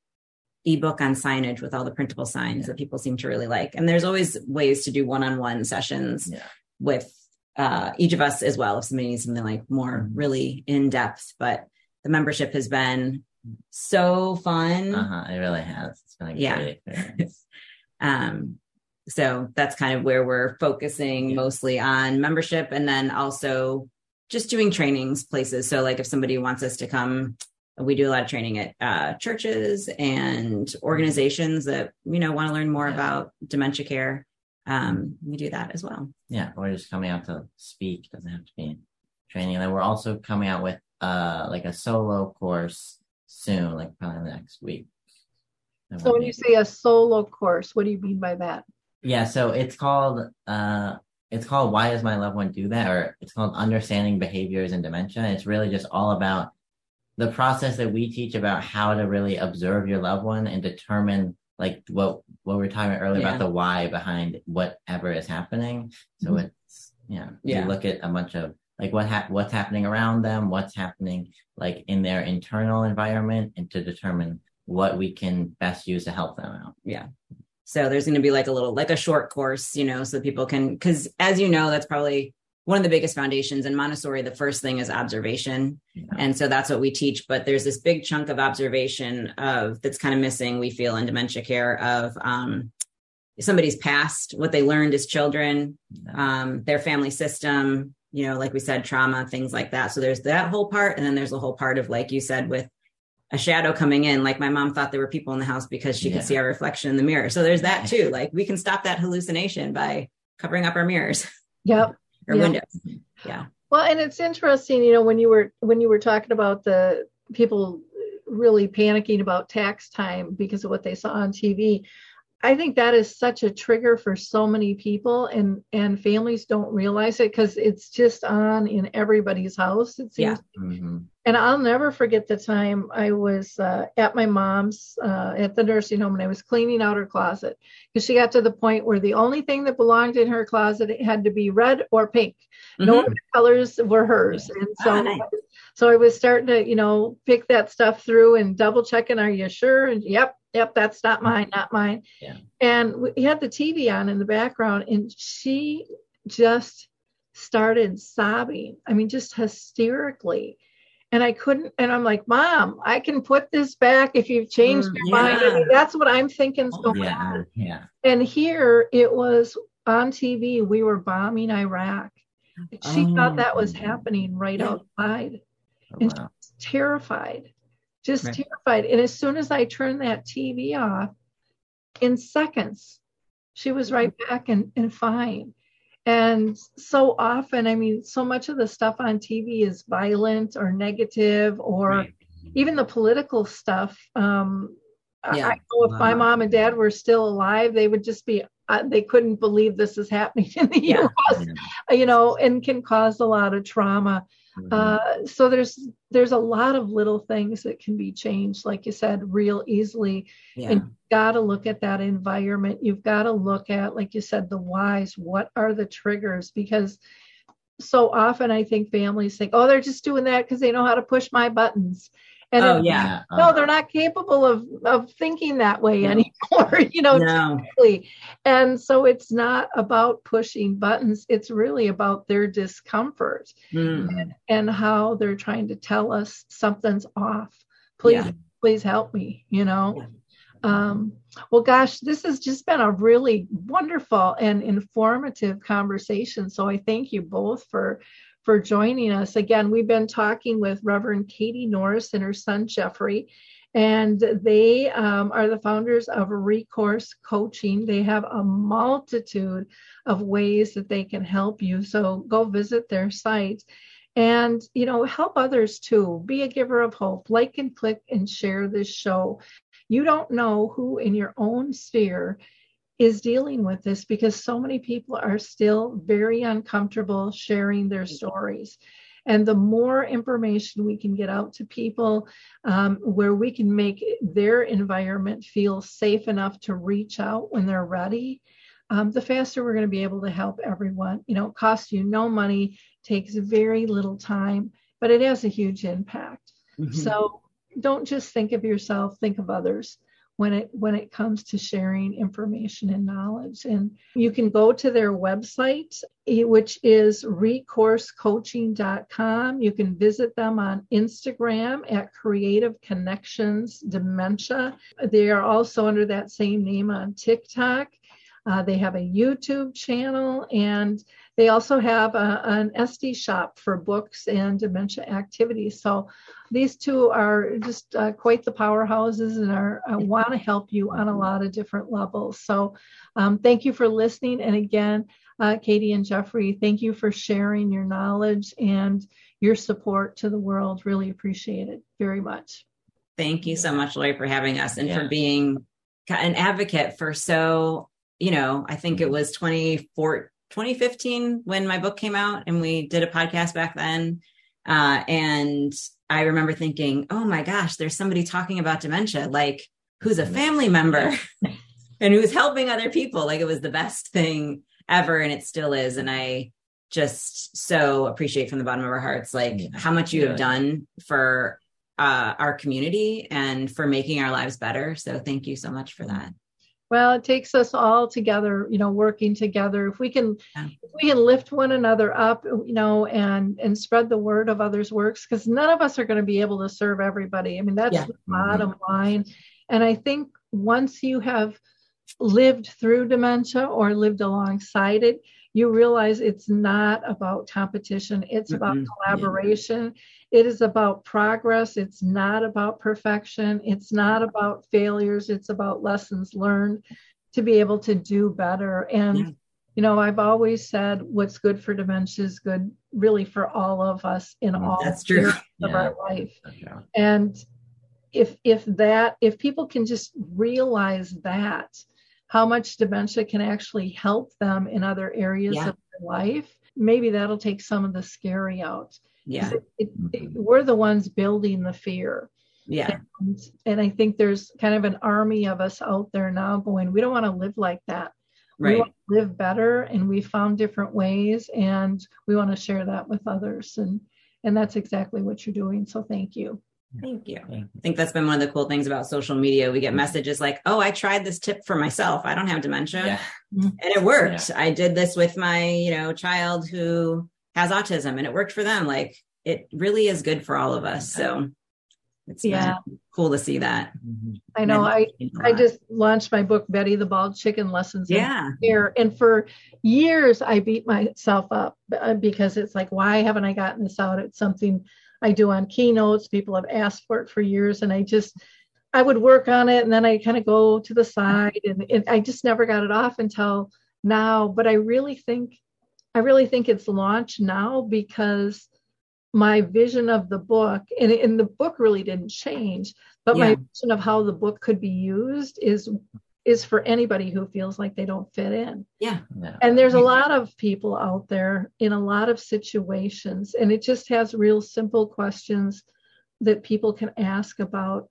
ebook on signage with all the printable signs that people seem to really like. And there's always ways to do one-on-one sessions
Yeah.
with uh, each of us as well if somebody needs something like more
Mhm.
really in depth. But the membership has been so fun.
Uh-huh. It really has. It's been a
Yeah.
great experience.
Um, so that's kind of where we're focusing
Yeah.
mostly on membership and then also just doing trainings places. So like if somebody wants us to come, we do a lot of training at uh, churches and organizations that, you know, want to learn more
Yeah.
about dementia care. Um, we do that as well.
Yeah, we're just coming out to speak. Doesn't have to be training. And then we're also coming out with uh like a solo course soon, like probably next week.
So when you say a solo course, what do you mean by that?
Yeah, so it's called uh it's called Why Does My Loved One Do That? Or it's called Understanding Behaviors in Dementia. It's really just all about the process that we teach about how to really observe your loved one and determine like what what we were talking about earlier
Yeah.
about the why behind whatever is happening. So
Mhm.
it's yeah,
Yeah.
you look at a bunch of like what hap- what's happening around them, what's happening like in their internal environment, and to determine what we can best use to help them out.
So there's going to be like a little, like a short course, you know, so people can, because as you know, that's probably one of the biggest foundations in Montessori. The first thing is observation.
Yeah.
And so that's what we teach. But there's this big chunk of observation of that's kind of missing, we feel, in dementia care of um, somebody's past, what they learned as children, um, their family system, you know, like we said, trauma, things like that. So there's that whole part. And then there's the whole part of, like you said, with a shadow coming in. Like my mom thought there were people in the house because she
Yeah.
could see our reflection in the mirror. So there's that too. Like we can stop that hallucination by covering up our mirrors
Yep.
or
Yeah.
windows. Yeah.
Well, and it's interesting, you know, when you were when you were talking about the people really panicking about tax time because of what they saw on TV. I think that is such a trigger for so many people and and families don't realize it because it's just on in everybody's house. It seems
Yeah.
Mhm.
And I'll never forget the time I was uh, at my mom's uh, at the nursing home and I was cleaning out her closet because she got to the point where the only thing that belonged in her closet had to be red or pink. No
Mhm.
other colors were hers. And so,
Ah, nice.
so I was starting to, you know, pick that stuff through and double checking. Are you sure? And yep, yep, that's not mine, not mine.
Yeah.
And we had the TV on in the background, and she just started sobbing. I mean, just hysterically. And I couldn't, and I'm like, Mom, I can put this back if you've changed
Mm,
your mind. I mean, that's what I'm thinking is going
Yeah,
on.
yeah.
And here it was on TV, we were bombing Iraq. And she thought that was
Oh.
happening right
Yeah.
outside
Oh,
And
wow.
terrified, just
Right.
terrified. And as soon as I turned that TV off, in seconds, she was right back and, and fine. And so often, I mean, so much of the stuff on TV is violent or negative, or
Right.
even the political stuff. Um, I-
Yeah.
I know if my mom and dad were still alive, they would just be, uh, they couldn't believe this is happening in the
Yeah.
US, you know, and can cause a lot of trauma.
Mhm.
Uh, so there's there's a lot of little things that can be changed, like you said, real easily.
Yeah.
And you've got to look at that environment. You've got to look at, like you said, the whys. What are the triggers? Because so often I think families think, oh, they're just doing that because they know how to push my buttons. And
Oh,
it-
yeah.
no, they're not capable of of thinking that way anymore. You know,
no.
typically. And so it's not about pushing buttons. It's really about their discomfort
Mm.
and how they're trying to tell us something's off. Please,
Yeah.
please help me, you know? Um, well, gosh, this has just been a really wonderful and informative conversation. So I thank you both for for joining us. Again, we've been talking with Reverend Katie Norris and her son Jeffrey, and they um, are the founders of Recourse Coaching. They have a multitude of ways that they can help you. So go visit their site and you know help others too be a giver of hope like and click and share this show you don't know who in your own sphere is dealing with this because so many people are still very uncomfortable sharing their stories and the more information we can get out to people um, where we can make their environment feel safe enough to reach out when they're ready um, the faster we're going to be able to help everyone you know it costs you no money takes very little time, but it has a huge impact.
Mhm.
So don't just think of yourself, think of others when it when it comes to sharing information and knowledge. And you can go to their website, which is recoursecoaching.com. You can visit them on Instagram at Creative Connections Dementia. They are also under that same name on TikTok. Uh, they have a YouTube channel and they also have a, an Etsy shop for books and dementia activities. So these two are just uh, quite the powerhouses and are uh, want to help you on a lot of different levels. So um, thank you for listening. And again, uh, Katie and Jeffrey, thank you for sharing your knowledge and your support to the world. Really appreciate it very much.
Thank you so much, Lori, for having us and
Yeah.
for being an advocate for so, you know, I think it
Mm-hmm.
was 24 2015 when my book came out and we did a podcast back then. Uh, and I remember thinking, oh my gosh, there's somebody talking about dementia, like who's a family member and who's helping other people. Like it was the best thing ever. And it still is. And I just so appreciate from the bottom of our hearts, like
Yeah.
how much you have done for uh, our community and for making our lives better. So thank you so much for that.
Well, it takes us all together, you know, working together. If we can,
Yeah.
if we can lift one another up, you know, and and spread the word of others' works, because none of us are going to be able to serve everybody. I mean, that's
Yeah.
the bottom mm-hmm. line. And I think once you have lived through dementia or lived alongside it, you realize it's not about competition. It's about
Mm-mm.
collaboration. It is about progress. It's not about perfection. It's not about failures. It's about lessons learned to be able to do better. And,
Yeah.
you know, I've always said what's good for dementia is good really for all of us in all
That's true.
of
Yeah.
our life
Okay.
and if if that if people can just realize that how much dementia can actually help them in other areas
Yeah.
of their life maybe that'll take some of the scary out
Yeah.
it, it, it- we're the ones building the fear
Yeah.
and, and i think there's kind of an army of us out there now going we don't want to live like that
right.
we want to live better and we found different ways and we want to share that with others and and that's exactly what you're doing so thank you
Thank you. I think that's been one of the cool things about social media. We get mm-hmm. messages like, oh, I tried this tip for myself. I don't have dementia.
Yeah. Mm-hmm.
And it worked. I did this with my, you know, child who has autism and it worked for them. Like it really is good for all of us. So it's
Yeah.
cool to see that.
Mhm.
i know I
lot.
just launched my book, Betty the Bald Chicken Lessons.
yeah.
Care. And for years, I beat myself up uh, because it's like, why haven't I gotten this out? It's something I do on keynotes. People have asked for it for years. And I just, I would work on it and then I kind of go to the side and it, I just never got it off until now. But I really think I really think it's launched now because my vision of the book, and, and the book really didn't change, but my vision of how the book could be used is is for anybody who feels like they don't fit in.
Yeah.
Yeah.
And there's a lot of people out there in a lot of situations, and it just has real simple questions that people can ask about,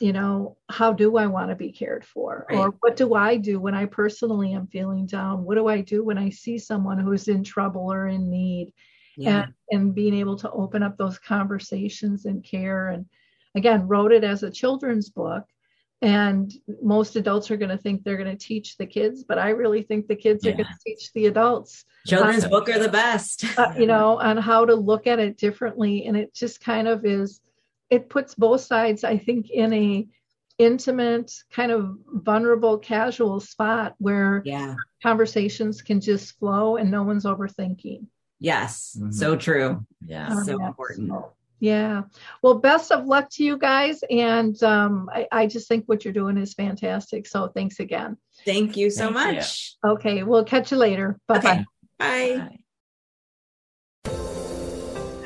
you know, how do I want to be cared for? Or what do I do when I personally am feeling down? What do I do when I see someone who's in trouble or in need?
Yeah.
And, and being able to open up those conversations and care. And again, wrote it as a children's book. And most adults are going to think they're going to teach the kids, but I really think the kids are going to teach the adults
Children's
Uh,
book are the best.
uh, you know, on how to look at it differently. And it just kind of is, it puts both sides, I think, in a intimate, kind of vulnerable, casual spot where
yeah.
conversations can just flow and no one's overthinking.
Yes.
Mhm.
So true.
Yeah.
Um,
So
yeah,
important.
Yeah. Well, best of luck to you guys. And um, I, I just think what you're doing is fantastic. So thanks again.
Thank you so
Thank you.
much.
Okay. We'll catch you later. Bye bye.
Okay. Bye.
Bye.